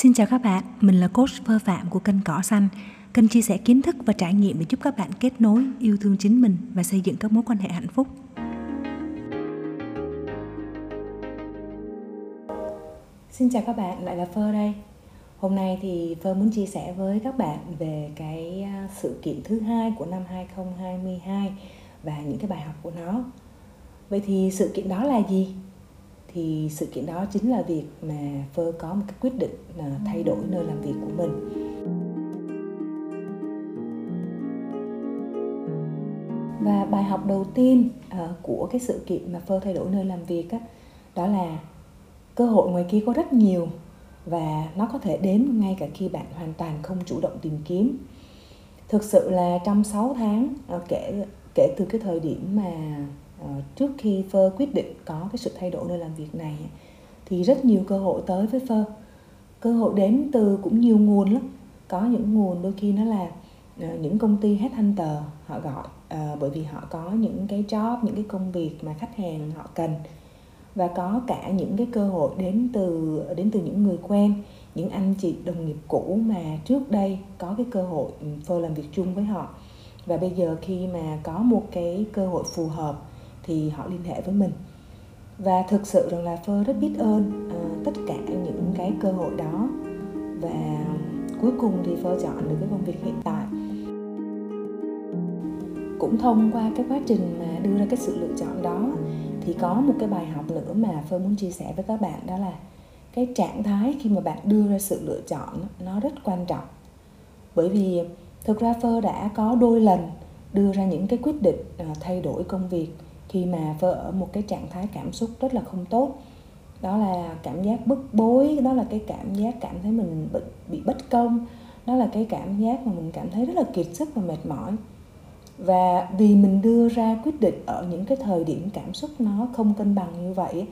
Xin chào các bạn, mình là coach Phơ Phạm của kênh Cỏ Xanh. Kênh chia sẻ kiến thức và trải nghiệm để giúp các bạn kết nối, yêu thương chính mình và xây dựng các mối quan hệ hạnh phúc. Xin chào các bạn, lại là Phơ đây. Hôm nay thì Phơ muốn chia sẻ với các bạn về cái à, sự kiện thứ hai của năm 2022 và những cái bài học của nó. Vậy thì sự kiện đó là gì? Thì sự kiện đó chính là việc mà Phơ có một cái quyết định là thay đổi nơi làm việc của mình. Và bài học đầu tiên uh, của cái sự kiện mà Phơ thay đổi nơi làm việc á, đó là cơ hội ngoài kia có rất nhiều và nó có thể đến ngay cả khi bạn hoàn toàn không chủ động tìm kiếm. Thực sự là trong 6 tháng à, kể kể từ cái thời điểm mà Ờ, trước khi Phơ quyết định có cái sự thay đổi nơi làm việc này thì rất nhiều cơ hội tới với Phơ. Cơ hội đến từ cũng nhiều nguồn lắm. Có những nguồn đôi khi nó là ờ, những công ty headhunter họ gọi à, bởi vì họ có những cái job những cái công việc mà khách hàng họ cần. Và có cả những cái cơ hội đến từ đến từ những người quen những anh chị đồng nghiệp cũ mà trước đây có cái cơ hội ừ, phơ làm việc chung với họ. Và bây giờ khi mà có một cái cơ hội phù hợp thì họ liên hệ với mình. Và thực sự rằng là phơ rất biết ơn uh, tất cả những cái cơ hội đó. Và cuối cùng thì phơ chọn được cái công việc hiện tại. Cũng thông qua cái quá trình mà đưa ra cái sự lựa chọn đó thì có một cái bài học nữa mà phơ muốn chia sẻ với các bạn đó là cái trạng thái khi mà bạn đưa ra sự lựa chọn nó rất quan trọng. Bởi vì thực ra phơ đã có đôi lần đưa ra những cái quyết định à, thay đổi công việc khi mà vợ ở một cái trạng thái cảm xúc rất là không tốt. Đó là cảm giác bức bối đó là cái cảm giác cảm thấy mình bị, bị bất công đó là cái cảm giác mà mình cảm thấy rất là kiệt sức và mệt mỏi. Và vì mình đưa ra quyết định ở những cái thời điểm cảm xúc nó không cân bằng như vậy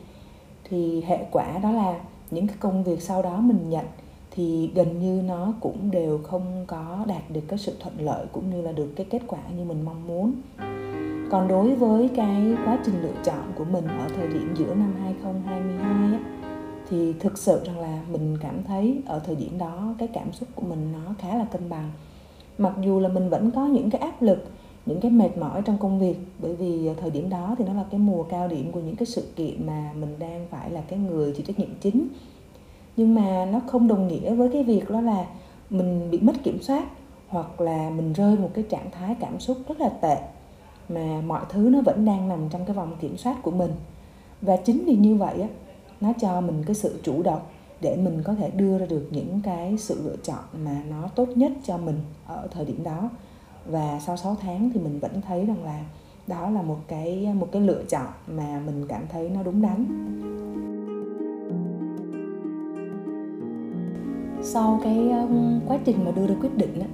thì hệ quả đó là những cái công việc sau đó mình nhận thì gần như nó cũng đều không có đạt được cái sự thuận lợi cũng như là được cái kết quả như mình mong muốn còn đối với cái quá trình lựa chọn của mình ở thời điểm giữa năm 2022 á, thì thực sự rằng là mình cảm thấy ở thời điểm đó cái cảm xúc của mình nó khá là cân bằng. Mặc dù là mình vẫn có những cái áp lực những cái mệt mỏi trong công việc bởi vì thời điểm đó thì nó là cái mùa cao điểm của những cái sự kiện mà mình đang phải là cái người chịu trách nhiệm chính. Nhưng mà nó không đồng nghĩa với cái việc đó là mình bị mất kiểm soát hoặc là mình rơi một cái trạng thái cảm xúc rất là tệ mà mọi thứ nó vẫn đang nằm trong cái vòng kiểm soát của mình. Và chính vì như vậy á nó cho mình cái sự chủ động để mình có thể đưa ra được những cái sự lựa chọn mà nó tốt nhất cho mình ở thời điểm đó. Và sau 6 tháng thì mình vẫn thấy rằng là đó là một cái một cái lựa chọn mà mình cảm thấy nó đúng đắn. Sau cái um, quá trình mà đưa ra quyết định á,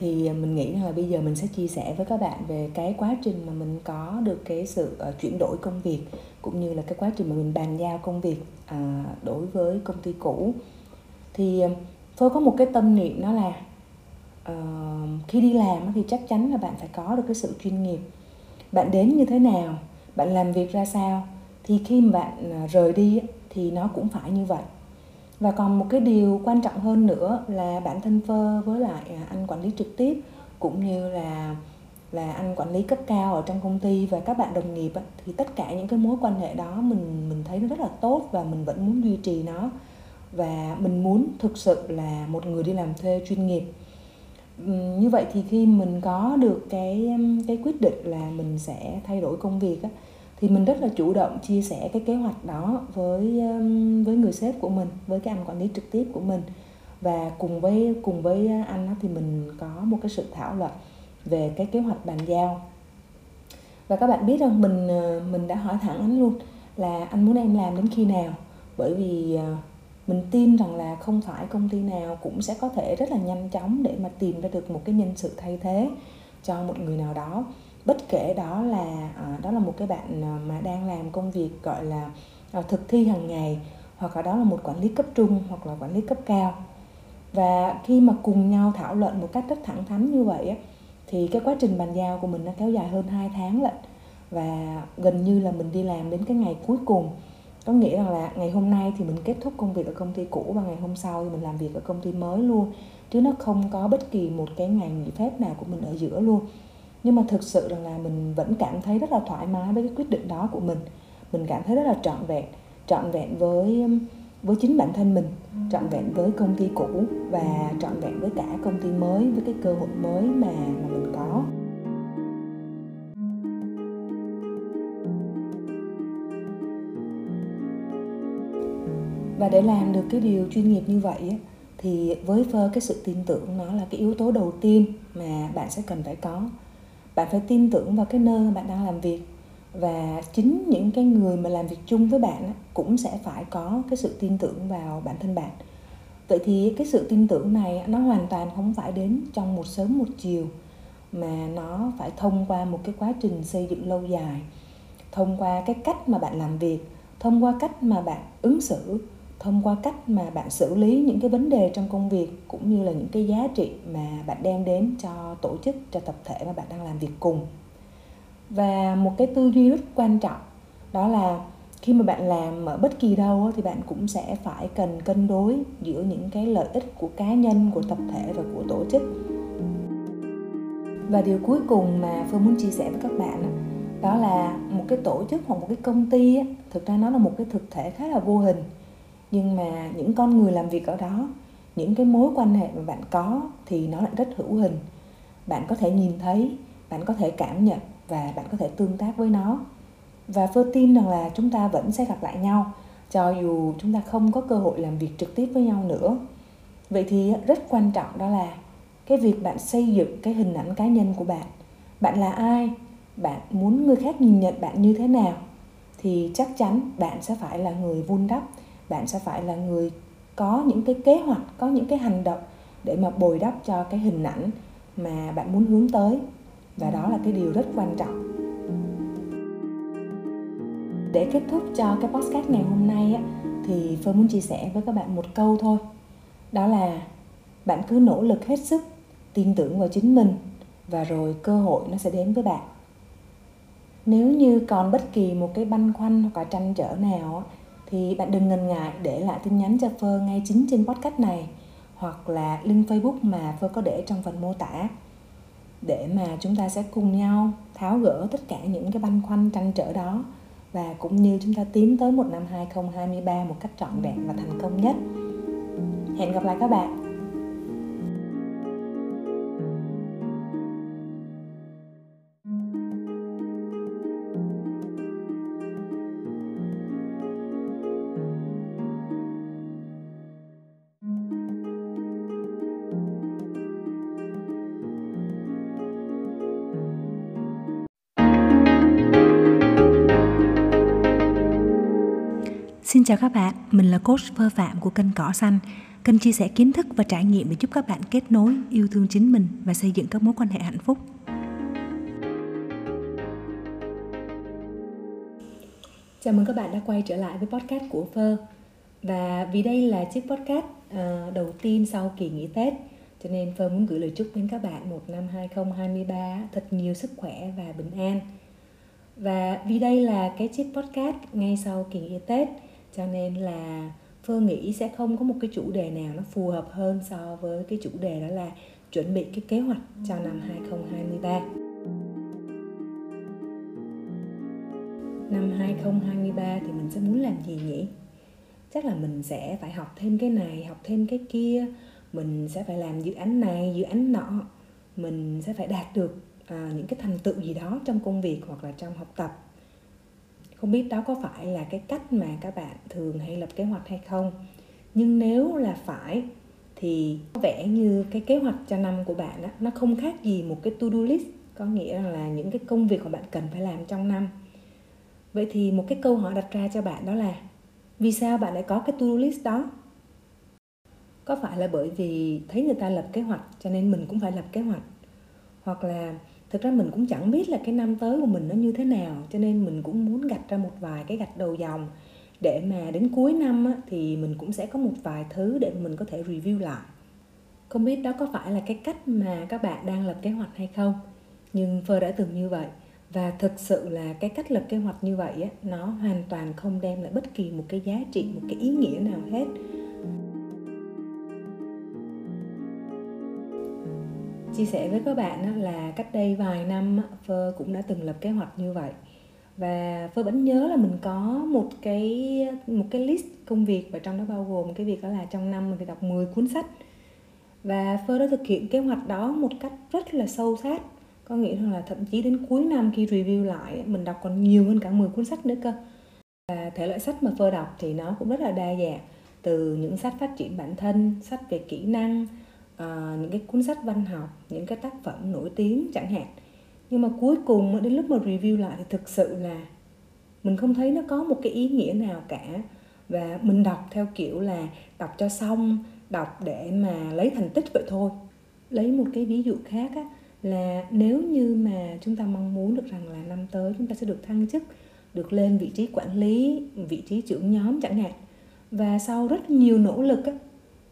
thì à, mình nghĩ rằng là bây giờ mình sẽ chia sẻ với các bạn về cái quá trình mà mình có được cái sự uh, chuyển đổi công việc cũng như là cái quá trình mà mình bàn giao công việc uh, đối với công ty cũ. Thì tôi có một cái tâm niệm đó là uh, khi đi làm thì chắc chắn là bạn phải có được cái sự chuyên nghiệp. Bạn đến như thế nào bạn làm việc ra sao thì khi mà bạn rời đi thì nó cũng phải như vậy và còn một cái điều quan trọng hơn nữa là bản thân phơ với lại à, anh quản lý trực tiếp cũng như là là anh quản lý cấp cao ở trong công ty và các bạn đồng nghiệp thì tất cả những cái mối quan hệ đó mình mình thấy nó rất là tốt và mình vẫn muốn duy trì nó. Và mình muốn thực sự là một người đi làm thuê chuyên nghiệp. Như vậy thì khi mình có được cái cái quyết định là mình sẽ thay đổi công việc á, thì mình rất là chủ động chia sẻ cái kế hoạch đó với um, với người sếp của mình, với cái anh quản lý trực tiếp của mình. Và cùng với cùng với anh đó thì mình có một cái sự thảo luận về cái kế hoạch bàn giao. Và các bạn biết rằng mình ờ, mình đã hỏi thẳng anh luôn là anh muốn em làm đến khi nào? Bởi vì ờ, mình tin rằng là không phải công ty nào cũng sẽ có thể rất là nhanh chóng để mà tìm ra được một cái nhân sự thay thế cho một người nào đó bất kể đó là à, đó là một cái bạn ờ, mà đang làm công việc gọi là à, thực thi hàng ngày hoặc là đó là một quản lý cấp trung hoặc là quản lý cấp cao. Và khi mà cùng nhau thảo luận một cách rất thẳng thắn như vậy thì cái quá trình bàn giao của mình nó kéo dài hơn 2 tháng lận. Và gần như là mình đi làm đến cái ngày cuối cùng. Có nghĩa rằng là ngày hôm nay thì mình kết thúc công việc ở công ty cũ và ngày hôm sau thì mình làm việc ở công ty mới luôn. Chứ nó không có bất kỳ một cái ngày nghỉ phép nào của mình ở giữa luôn nhưng mà thực sự rằng là mình vẫn cảm thấy rất là thoải mái với cái quyết định đó của mình. Mình cảm thấy rất là trọn vẹn trọn vẹn với um, với chính bản thân mình, trọn vẹn với công ty cũ và trọn vẹn với cả công ty mới, với cái cơ hội mới mà mà mình có. Và để làm được cái điều chuyên nghiệp như vậy thì với Phơ cái sự tin tưởng nó là cái yếu tố đầu tiên mà bạn sẽ cần phải có bạn phải tin tưởng vào cái nơi mà bạn đang làm việc. Và chính những cái người mà làm việc chung với bạn cũng sẽ phải có cái sự tin tưởng vào bản thân bạn. Vậy thì cái sự tin tưởng này nó hoàn toàn không phải đến trong một sớm một chiều, mà nó phải thông qua một cái quá trình xây dựng lâu dài, thông qua cái cách mà bạn làm việc, thông qua cách mà bạn ứng xử thông qua cách mà bạn xử lý những cái vấn đề trong công việc cũng như là những cái giá trị mà bạn đem đến cho tổ chức, cho tập thể mà bạn đang làm việc cùng. Và một cái tư duy rất quan trọng, đó là khi mà bạn làm ở bất kỳ đâu thì bạn cũng sẽ phải cần cân đối giữa những cái lợi ích của cá nhân, của tập thể và của tổ chức. Và điều cuối cùng mà phương muốn chia sẻ với các bạn đó là một cái tổ chức hoặc một cái công ty thực ra nó là một cái thực thể khá là vô hình nhưng mà những con người làm việc ở đó, những cái mối quan hệ mà bạn có thì nó lại rất hữu hình. Bạn có thể nhìn thấy, bạn có thể cảm nhận và bạn có thể tương tác với nó. Và phơ tin rằng là chúng ta vẫn sẽ gặp lại nhau, cho dù chúng ta không có cơ hội làm việc trực tiếp với nhau nữa. Vậy thì rất quan trọng đó là cái việc bạn xây dựng cái hình ảnh cá nhân của bạn. Bạn là ai? Bạn muốn người khác nhìn nhận bạn như thế nào? Thì chắc chắn bạn sẽ phải là người vun đắp bạn sẽ phải là người có những cái kế hoạch có những cái hành động để mà bồi đắp cho cái hình ảnh mà bạn muốn hướng tới. Và đó là cái điều rất quan trọng. Để kết thúc cho cái podcast ngày hôm nay á, thì Phương muốn chia sẻ với các bạn một câu thôi. Đó là bạn cứ nỗ lực hết sức tin tưởng vào chính mình và rồi cơ hội nó sẽ đến với bạn. Nếu như còn bất kỳ một cái băn khoăn hoặc là tranh trở nào thì bạn đừng ngần ngại để lại tin nhắn cho Phơ ngay chính trên podcast này, hoặc là link Facebook mà Phơ có để trong phần mô tả để mà chúng ta sẽ cùng nhau tháo gỡ tất cả những cái băn khoăn trăn trở đó, và cũng như chúng ta tiến tới một năm 2023 một cách trọn vẹn và thành công nhất. Hẹn gặp lại các bạn chào các bạn, mình là coach Phơ Phạm của kênh Cỏ Xanh. Kênh chia sẻ kiến thức và trải nghiệm để giúp các bạn kết nối, yêu thương chính mình và xây dựng các mối quan hệ hạnh phúc. Chào mừng các bạn đã quay trở lại với podcast của Phơ Và vì đây là chiếc podcast uh, đầu tiên sau kỳ nghỉ Tết Cho nên Phơ muốn gửi lời chúc đến các bạn một năm 2023 thật nhiều sức khỏe và bình an. Và vì đây là cái chiếc podcast ngay sau kỳ nghỉ Tết cho nên là phương nghĩ sẽ không có một cái chủ đề nào nó phù hợp hơn so với cái chủ đề đó là chuẩn bị cái kế hoạch cho năm 2023 năm 2023 thì mình sẽ muốn làm gì nhỉ? Chắc là mình sẽ phải học thêm cái này, học thêm cái kia. Mình sẽ phải làm dự án này, dự án nọ. Mình sẽ phải đạt được à, những cái thành tựu gì đó trong công việc hoặc là trong học tập không biết đó có phải là cái cách mà các bạn thường hay lập kế hoạch hay không. Nhưng nếu là phải thì có vẻ như cái kế hoạch cho năm của bạn đó, nó không khác gì một cái to-do list. Có nghĩa là những cái công việc mà bạn cần phải làm trong năm. Vậy thì một cái câu hỏi đặt ra cho bạn đó là vì sao bạn lại có cái to-do list đó? Có phải là bởi vì thấy người ta lập kế hoạch cho nên mình cũng phải lập kế hoạch? Hoặc là thực ra mình cũng chẳng biết là cái năm tới của mình nó như thế nào cho nên mình cũng muốn gạch ra một vài cái gạch đầu dòng. Để mà đến cuối năm á, thì mình cũng sẽ có một vài thứ để mình có thể review lại. Không biết đó có phải là cái cách mà các bạn đang lập kế hoạch hay không nhưng phơ đã từng như vậy. Và thực sự là cái cách lập kế hoạch như vậy á, nó hoàn toàn không đem lại bất kỳ một cái giá trị một cái ý nghĩa nào hết. Chia sẻ với các bạn là cách đây vài năm Phơ cũng đã từng lập kế hoạch như vậy. Và Phơ vẫn nhớ là mình có một cái một cái list công việc và trong đó bao gồm cái việc đó là trong năm mình phải đọc 10 cuốn sách. Và Phơ đã thực hiện kế hoạch đó một cách rất là sâu sát. Có nghĩa là thậm chí đến cuối năm khi review lại, mình đọc còn nhiều hơn cả 10 cuốn sách nữa cơ. Và thể loại sách mà Phơ đọc thì nó cũng rất là đa dạng, từ những sách phát triển bản thân, sách về kỹ năng à, những cái cuốn sách văn học những cái tác phẩm nổi tiếng chẳng hạn. Nhưng mà cuối cùng đến lúc mà review lại thì thực sự là mình không thấy nó có một cái ý nghĩa nào cả. Và mình đọc theo kiểu là đọc cho xong đọc để mà lấy thành tích vậy thôi. Lấy một cái ví dụ khác á, là nếu như mà chúng ta mong muốn được rằng là năm tới chúng ta sẽ được thăng chức được lên vị trí quản lý vị trí trưởng nhóm chẳng hạn. Và sau rất nhiều nỗ lực á,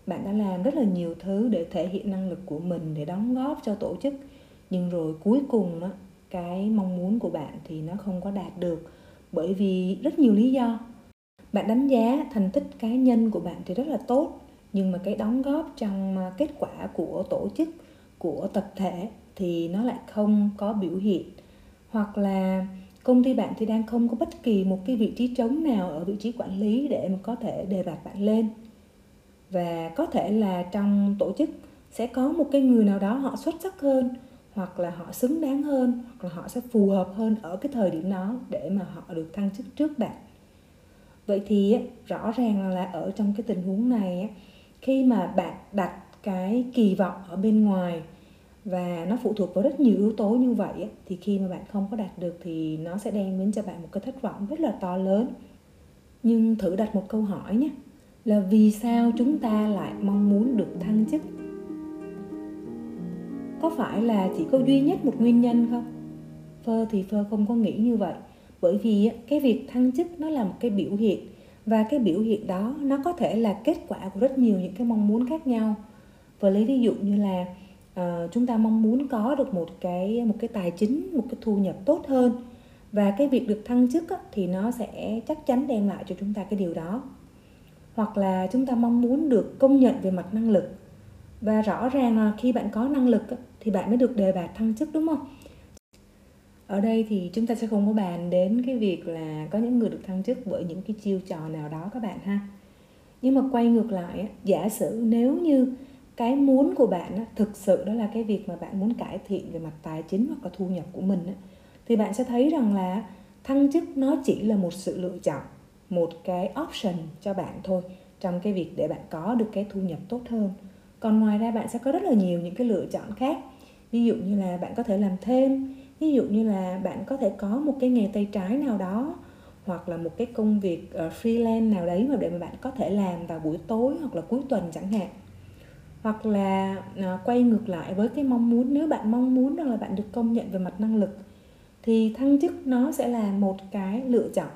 bạn đã làm rất là nhiều thứ để thể hiện năng lực của mình để đóng góp cho tổ chức. Nhưng rồi cuối cùng á, cái mong muốn của bạn thì nó không có đạt được bởi vì rất nhiều lý do. Bạn đánh giá thành tích cá nhân của bạn thì rất là tốt nhưng mà cái đóng góp trong à, kết quả của tổ chức của tập thể thì nó lại không có biểu hiện. Hoặc là công ty bạn thì đang không có bất kỳ một cái vị trí trống nào ở vị trí quản lý để mà có thể đề bạt bạn lên và có thể là trong tổ chức sẽ có một cái người nào đó họ xuất sắc hơn, hoặc là họ xứng đáng hơn, hoặc là họ sẽ phù hợp hơn ở cái thời điểm đó để mà họ được thăng chức trước bạn. Vậy thì rõ ràng là ở trong cái tình huống này khi mà bạn đặt cái kỳ vọng ở bên ngoài và nó phụ thuộc vào rất nhiều yếu tố như vậy thì khi mà bạn không có đạt được thì nó sẽ đem đến cho bạn một cái thất vọng rất là to lớn. Nhưng thử đặt một câu hỏi nhé là vì sao chúng ta lại mong muốn được thăng chức? Có phải là chỉ có duy nhất một nguyên nhân không? Phơ thì phơ không có nghĩ như vậy bởi vì cái việc thăng chức nó là một cái biểu hiện và cái biểu hiện đó nó có thể là kết quả của rất nhiều những cái mong muốn khác nhau. Và lấy ví dụ như là uh, chúng ta mong muốn có được một cái một cái tài chính một cái thu nhập tốt hơn và cái việc được thăng chức á, thì nó sẽ chắc chắn đem lại cho chúng ta cái điều đó hoặc là chúng ta mong muốn được công nhận về mặt năng lực. Và rõ ràng là khi bạn có năng lực thì bạn mới được đề bạt thăng chức, đúng không? Ở đây thì chúng ta sẽ không có bàn đến cái việc là có những người được thăng chức bởi những cái chiêu trò nào đó các bạn ha. Nhưng mà quay ngược lại giả sử nếu như cái muốn của bạn thực sự đó là cái việc mà bạn muốn cải thiện về mặt tài chính hoặc là thu nhập của mình thì bạn sẽ thấy rằng là thăng chức nó chỉ là một sự lựa chọn một cái option cho bạn thôi, trong cái việc để bạn có được cái thu nhập tốt hơn. Còn ngoài ra bạn sẽ có rất là nhiều những cái lựa chọn khác. Ví dụ như là bạn có thể làm thêm, ví dụ như là bạn có thể có một cái nghề tay trái nào đó, hoặc là một cái công việc ờ, freelance nào đấy mà để mà bạn có thể làm vào buổi tối hoặc là cuối tuần chẳng hạn. Hoặc là ờ, quay ngược lại với cái mong muốn, nếu bạn mong muốn rằng là bạn được công nhận về mặt năng lực, thì thăng chức nó sẽ là một cái lựa chọn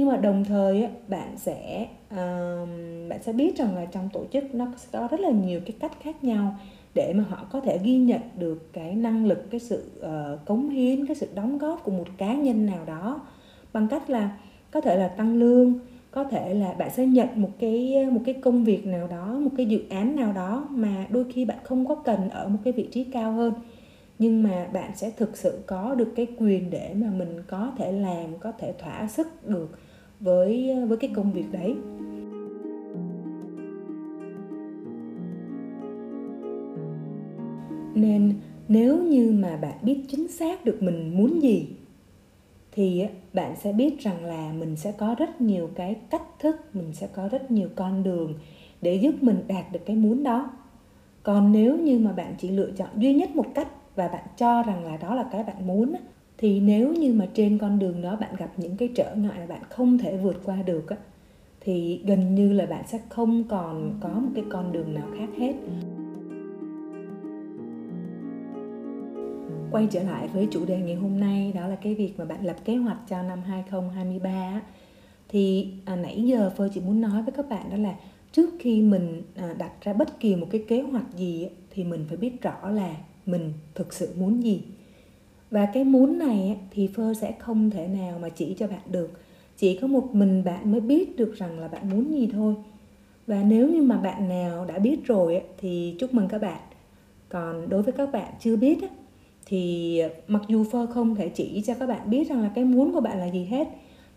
nhưng mà đồng thời bạn sẽ uh, bạn sẽ biết rằng là trong tổ chức nó sẽ có rất là nhiều cái cách khác nhau để mà họ có thể ghi nhận được cái năng lực cái sự uh, cống hiến cái sự đóng góp của một cá nhân nào đó. Bằng cách là có thể là tăng lương có thể là bạn sẽ nhận một cái một cái công việc nào đó một cái dự án nào đó mà đôi khi bạn không có cần ở một cái vị trí cao hơn. Nhưng mà bạn sẽ thực sự có được cái quyền để mà mình có thể làm có thể thỏa sức được với với cái công việc đấy. Nên nếu như mà bạn biết chính xác được mình muốn gì, thì bạn sẽ biết rằng là mình sẽ có rất nhiều cái cách thức, mình sẽ có rất nhiều con đường để giúp mình đạt được cái muốn đó. Còn nếu như mà bạn chỉ lựa chọn duy nhất một cách và bạn cho rằng là đó là cái bạn muốn thì nếu như mà trên con đường đó bạn gặp những cái trở ngại mà bạn không thể vượt qua được á thì gần như là bạn sẽ không còn có một cái con đường nào khác hết. Quay trở lại với chủ đề ngày hôm nay đó là cái việc mà bạn lập kế hoạch cho năm 2023 thì à, nãy giờ Phơ chỉ muốn nói với các bạn đó là trước khi mình à, đặt ra bất kỳ một cái kế hoạch gì thì mình phải biết rõ là mình thực sự muốn gì và cái muốn này thì phơ sẽ không thể nào mà chỉ cho bạn được. Chỉ có một mình bạn mới biết được rằng là bạn muốn gì thôi. Và nếu như mà bạn nào đã biết rồi thì chúc mừng các bạn. Còn đối với các bạn chưa biết thì mặc dù phơ không thể chỉ cho các bạn biết rằng là cái muốn của bạn là gì hết,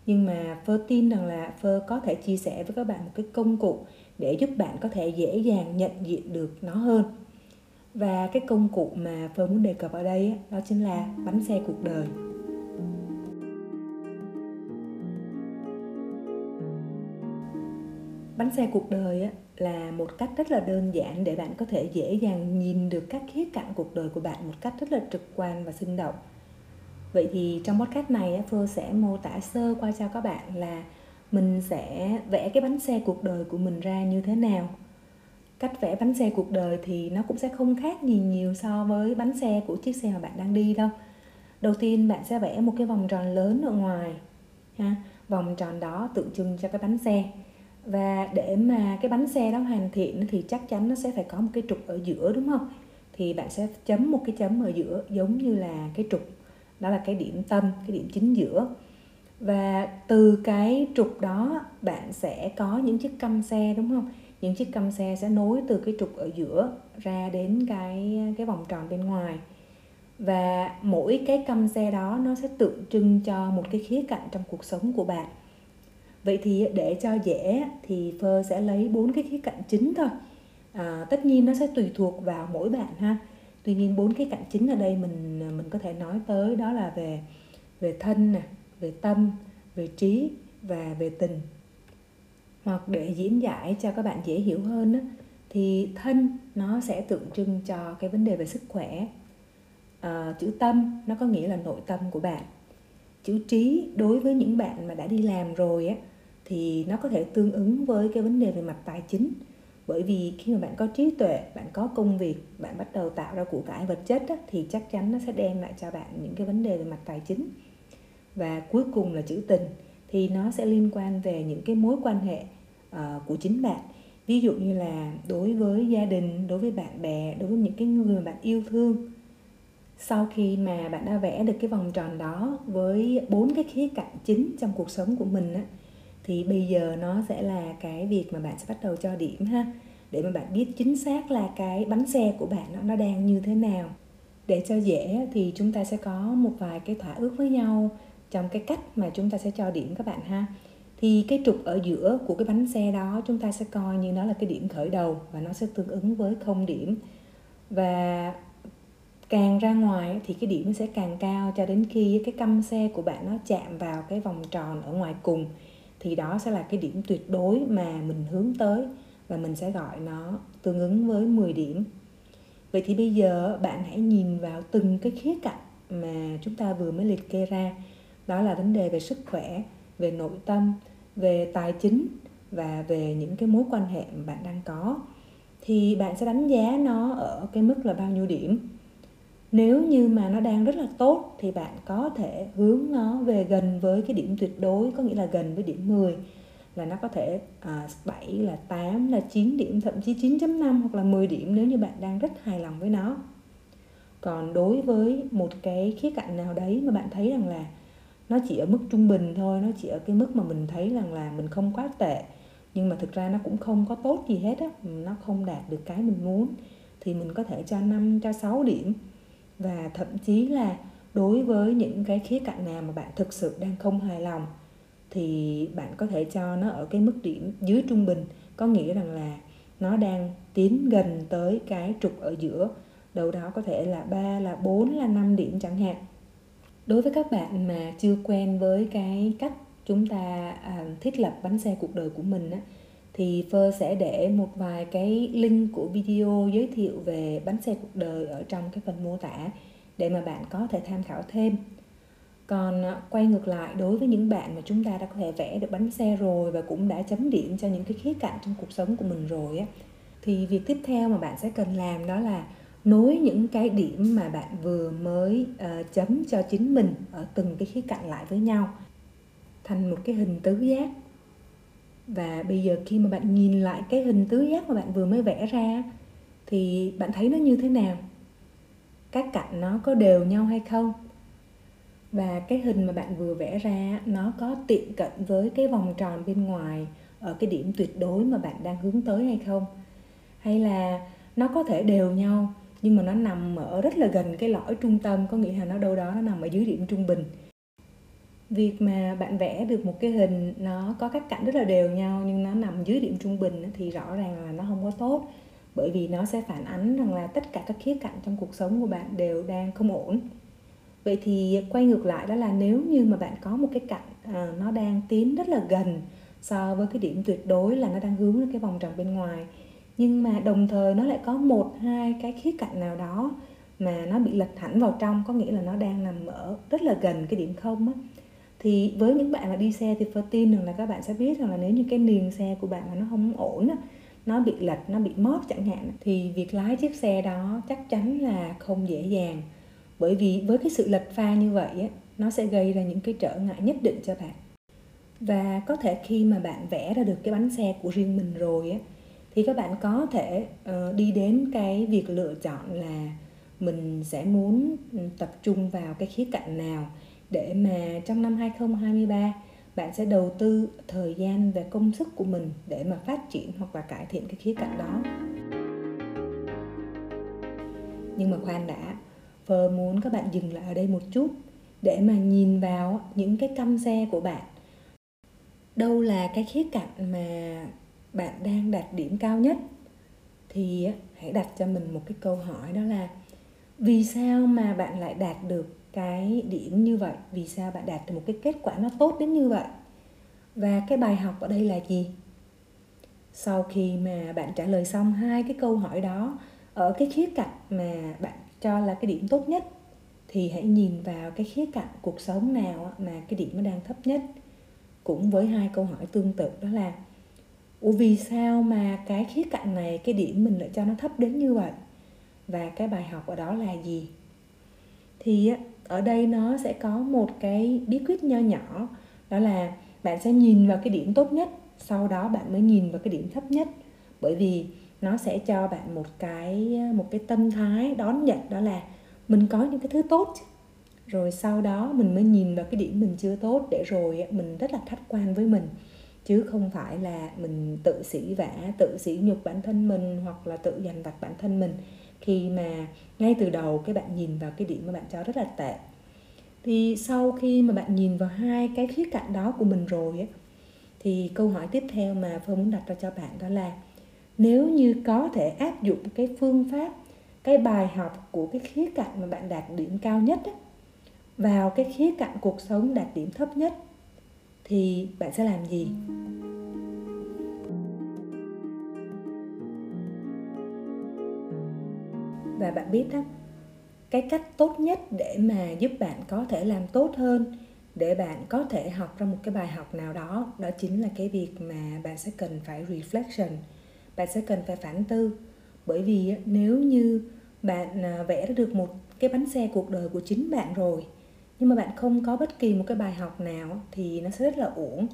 nhưng mà phơ tin rằng là phơ có thể chia sẻ với các bạn một cái công cụ để giúp bạn có thể dễ dàng nhận diện được nó hơn và cái công cụ mà phơ muốn đề cập ở đây đó chính là bánh xe cuộc đời. Bánh xe cuộc đời là một cách rất là đơn giản để bạn có thể dễ dàng nhìn được các khía cạnh cuộc đời của bạn một cách rất là trực quan và sinh động. Vậy thì trong podcast này Phương sẽ mô tả sơ qua cho các bạn là mình sẽ vẽ cái bánh xe cuộc đời của mình ra như thế nào cách vẽ bánh xe cuộc đời thì nó cũng sẽ không khác gì nhiều so với bánh xe của chiếc xe mà bạn đang đi đâu. Đầu tiên bạn sẽ vẽ một cái vòng tròn lớn ở ngoài, ha, vòng tròn đó tượng trưng cho cái bánh xe. Và để mà cái bánh xe đó hoàn thiện thì chắc chắn nó sẽ phải có một cái trục ở giữa, đúng không? Thì bạn sẽ chấm một cái chấm ở giữa giống như là cái trục, đó là cái điểm tâm, cái điểm chính giữa. Và từ cái trục đó bạn sẽ có những chiếc căm xe, đúng không? Những chiếc căm xe sẽ nối từ cái trục ở giữa ra đến cái cái vòng tròn bên ngoài. Và mỗi cái căm xe đó nó sẽ tượng trưng cho một cái khía cạnh trong cuộc sống của bạn. Vậy thì để cho dễ thì phơ sẽ lấy bốn cái khía cạnh chính thôi. À, tất nhiên nó sẽ tùy thuộc vào mỗi bạn ha. Tuy nhiên bốn cái cạnh chính ở đây mình mình có thể nói tới đó là về về thân nè về tâm về trí và về tình hoặc để diễn giải cho các bạn dễ hiểu hơn á, thì thân nó sẽ tượng trưng cho cái vấn đề về sức khỏe. À, chữ tâm nó có nghĩa là nội tâm của bạn. Chữ trí đối với những bạn mà đã đi làm rồi á thì nó có thể tương ứng với cái vấn đề về mặt tài chính. Bởi vì khi mà bạn có trí tuệ bạn có công việc bạn bắt đầu tạo ra của cải vật chất á, thì chắc chắn nó sẽ đem lại cho bạn những cái vấn đề về mặt tài chính. Và cuối cùng là chữ tình thì nó sẽ liên quan về những cái mối quan hệ uh, của chính bạn. Ví dụ như là đối với gia đình đối với bạn bè đối với những cái người mà bạn yêu thương sau khi mà bạn đã vẽ được cái vòng tròn đó với bốn cái khía cạnh chính trong cuộc sống của mình á, thì bây giờ nó sẽ là cái việc mà bạn sẽ bắt đầu cho điểm ha để mà bạn biết chính xác là cái bánh xe của bạn nó, nó đang như thế nào. Để cho dễ thì chúng ta sẽ có một vài cái thỏa ước với nhau trong cái cách mà chúng ta sẽ cho điểm các bạn ha thì cái trục ở giữa của cái bánh xe đó chúng ta sẽ coi như nó là cái điểm khởi đầu và nó sẽ tương ứng với không điểm và càng ra ngoài thì cái điểm sẽ càng cao cho đến khi cái căm xe của bạn nó chạm vào cái vòng tròn ở ngoài cùng thì đó sẽ là cái điểm tuyệt đối mà mình hướng tới và mình sẽ gọi nó tương ứng với 10 điểm. Vậy thì bây giờ bạn hãy nhìn vào từng cái khía cạnh mà chúng ta vừa mới liệt kê ra. Đó là vấn đề về sức khỏe, về nội tâm, về tài chính và về những cái mối quan hệ mà bạn đang có. Thì bạn sẽ đánh giá nó ở cái mức là bao nhiêu điểm nếu như mà nó đang rất là tốt thì bạn có thể hướng nó về gần với cái điểm tuyệt đối có nghĩa là gần với điểm 10 là nó có thể à, 7 là 8 là 9 điểm thậm chí 9.5 hoặc là 10 điểm nếu như bạn đang rất hài lòng với nó còn đối với một cái khía cạnh nào đấy mà bạn thấy rằng là nó chỉ ở mức trung bình thôi, nó chỉ ở cái mức mà mình thấy rằng là mình không quá tệ. Nhưng mà thực ra nó cũng không có tốt gì hết á, nó không đạt được cái mình muốn. Thì mình có thể cho 5 cho 6 điểm. Và thậm chí là đối với những cái khía cạnh nào mà bạn thực sự đang không hài lòng, thì bạn có thể cho nó ở cái mức điểm dưới trung bình. Có nghĩa rằng là nó đang tiến gần tới cái trục ở giữa. Đâu đó có thể là 3 là 4 là 5 điểm chẳng hạn đối với các bạn mà chưa quen với cái cách chúng ta à, thiết lập bánh xe cuộc đời của mình á, thì Phơ sẽ để một vài cái link của video giới thiệu về bánh xe cuộc đời ở trong cái phần mô tả để mà bạn có thể tham khảo thêm. Còn à, quay ngược lại đối với những bạn mà chúng ta đã có thể vẽ được bánh xe rồi và cũng đã chấm điểm cho những cái khía cạnh trong cuộc sống của mình rồi á thì việc tiếp theo mà bạn sẽ cần làm đó là nối những cái điểm mà bạn vừa mới uh, chấm cho chính mình ở từng cái khía cạnh lại với nhau thành một cái hình tứ giác. Và bây giờ khi mà bạn nhìn lại cái hình tứ giác mà bạn vừa mới vẽ ra thì bạn thấy nó như thế nào? Các cạnh nó có đều nhau hay không? Và cái hình mà bạn vừa vẽ ra nó có tiệm cận với cái vòng tròn bên ngoài ở cái điểm tuyệt đối mà bạn đang hướng tới hay không? Hay là nó có thể đều nhau? Nhưng mà nó nằm ở rất là gần cái lõi trung tâm có nghĩa là nó đâu đó nó nằm ở dưới điểm trung bình. Việc mà bạn vẽ được một cái hình nó có các cạnh rất là đều nhau nhưng nó nằm dưới điểm trung bình thì rõ ràng là nó không có tốt. Bởi vì nó sẽ phản ánh rằng là tất cả các khía cạnh trong cuộc sống của bạn đều đang không ổn. Vậy thì quay ngược lại đó là nếu như mà bạn có một cái cạnh à, nó đang tiến rất là gần so với cái điểm tuyệt đối là nó đang hướng đến cái vòng tròn bên ngoài nhưng mà đồng thời nó lại có một, hai cái khía cạnh nào đó mà nó bị lệch hẳn vào trong, có nghĩa là nó đang nằm ở rất là gần cái điểm không á. Thì với những bạn mà đi xe thì phải tin rằng là các bạn sẽ biết rằng là nếu như cái niềng xe của bạn mà nó không ổn á, nó bị lệch, nó bị móp chẳng hạn thì việc lái chiếc xe đó chắc chắn là không dễ dàng. Bởi vì với cái sự lệch pha như vậy á, nó sẽ gây ra những cái trở ngại nhất định cho bạn. Và có thể khi mà bạn vẽ ra được cái bánh xe của riêng mình rồi á thì các bạn có thể uh, đi đến cái việc lựa chọn là mình sẽ muốn ừ, tập trung vào cái khía cạnh nào để mà trong năm 2023 bạn sẽ đầu tư thời gian và công sức của mình để mà phát triển hoặc là cải thiện cái khía cạnh đó. Nhưng mà khoan đã, Phơ muốn các bạn dừng lại ở đây một chút để mà nhìn vào những cái căm xe của bạn. Đâu là cái khía cạnh mà bạn đang đạt điểm cao nhất, thì hãy đặt cho mình một cái câu hỏi đó là, vì sao mà bạn lại đạt được cái điểm như vậy? Vì sao bạn đạt được một cái kết quả nó tốt đến như vậy? Và cái bài học ở đây là gì? Sau khi mà bạn trả lời xong hai cái câu hỏi đó ở cái khía cạnh mà bạn cho là cái điểm tốt nhất, thì hãy nhìn vào cái khía cạnh cuộc sống nào mà cái điểm nó đang thấp nhất. Cũng với hai câu hỏi tương tự đó là Ủa, vì sao mà cái khía cạnh này, cái điểm mình lại cho nó thấp đến như vậy? Và cái bài học ở đó là gì? Thì ở đây nó sẽ có một cái bí quyết nho nhỏ, đó là bạn sẽ nhìn vào cái điểm tốt nhất, sau đó bạn mới nhìn vào cái điểm thấp nhất. Bởi vì nó sẽ cho bạn một cái một cái tâm thái đón nhận, đó là mình có những cái thứ tốt rồi sau đó mình mới nhìn vào cái điểm mình chưa tốt để rồi mình rất là khách quan với mình chứ không phải là mình tự sĩ vả tự sĩ nhục bản thân mình hoặc là tự dằn vặt bản thân mình. Khi mà ngay từ đầu cái bạn nhìn vào cái điểm mà bạn cho rất là tệ. Thì sau khi mà bạn nhìn vào hai cái khía cạnh đó của mình rồi ấy, thì câu hỏi tiếp theo mà phương muốn đặt ra cho bạn đó là nếu như có thể áp dụng cái phương pháp cái bài học của cái khía cạnh mà bạn đạt điểm cao nhất ấy, vào cái khía cạnh cuộc sống đạt điểm thấp nhất thì bạn sẽ làm gì? Và bạn biết đó, cái cách tốt nhất để mà giúp bạn có thể làm tốt hơn, để bạn có thể học ra một cái bài học nào đó đó chính là cái việc mà bạn sẽ cần phải reflection, bạn sẽ cần phải phản tư. Bởi vì nếu như bạn à, vẽ ra được một cái bánh xe cuộc đời của chính bạn rồi nhưng mà bạn không có bất kỳ một cái bài học nào thì nó sẽ rất là uổng.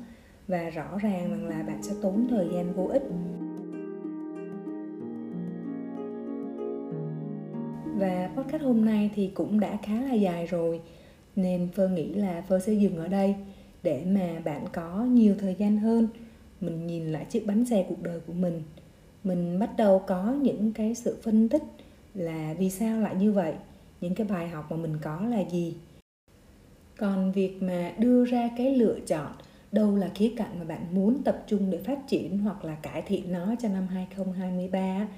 Và rõ ràng rằng là bạn sẽ tốn thời gian vô ích. Và podcast hôm nay thì cũng đã khá là dài rồi, nên phơ nghĩ là phơ sẽ dừng ở đây để mà bạn có nhiều thời gian hơn. Mình nhìn lại chiếc bánh xe cuộc đời của mình. Mình bắt đầu có những cái sự phân tích là vì sao lại như vậy, những cái bài học mà mình có là gì còn việc mà đưa ra cái lựa chọn đâu là khía cạnh mà bạn muốn tập trung để phát triển hoặc là cải thiện nó cho năm 2023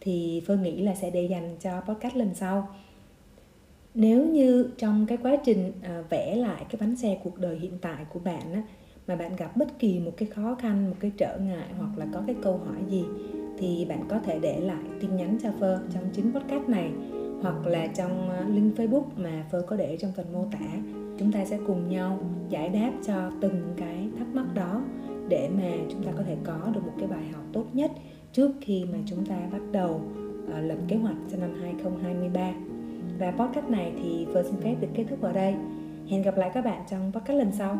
thì Phương nghĩ là sẽ để dành cho podcast lần sau. Nếu như trong cái quá trình à, vẽ lại cái bánh xe cuộc đời hiện tại của bạn á, mà bạn gặp bất kỳ một cái khó khăn, một cái trở ngại hoặc là có cái câu hỏi gì thì bạn có thể để lại tin nhắn cho Phơ trong chính podcast này hoặc là trong à, link Facebook mà Phơ có để trong phần mô tả chúng ta sẽ cùng nhau giải đáp cho từng cái thắc mắc đó để mà chúng ta có thể có được một cái bài học tốt nhất trước khi mà chúng ta bắt đầu uh, lập kế hoạch cho năm 2023 và podcast này thì vừa xin phép được kết thúc ở đây. Hẹn gặp lại các bạn trong podcast lần sau.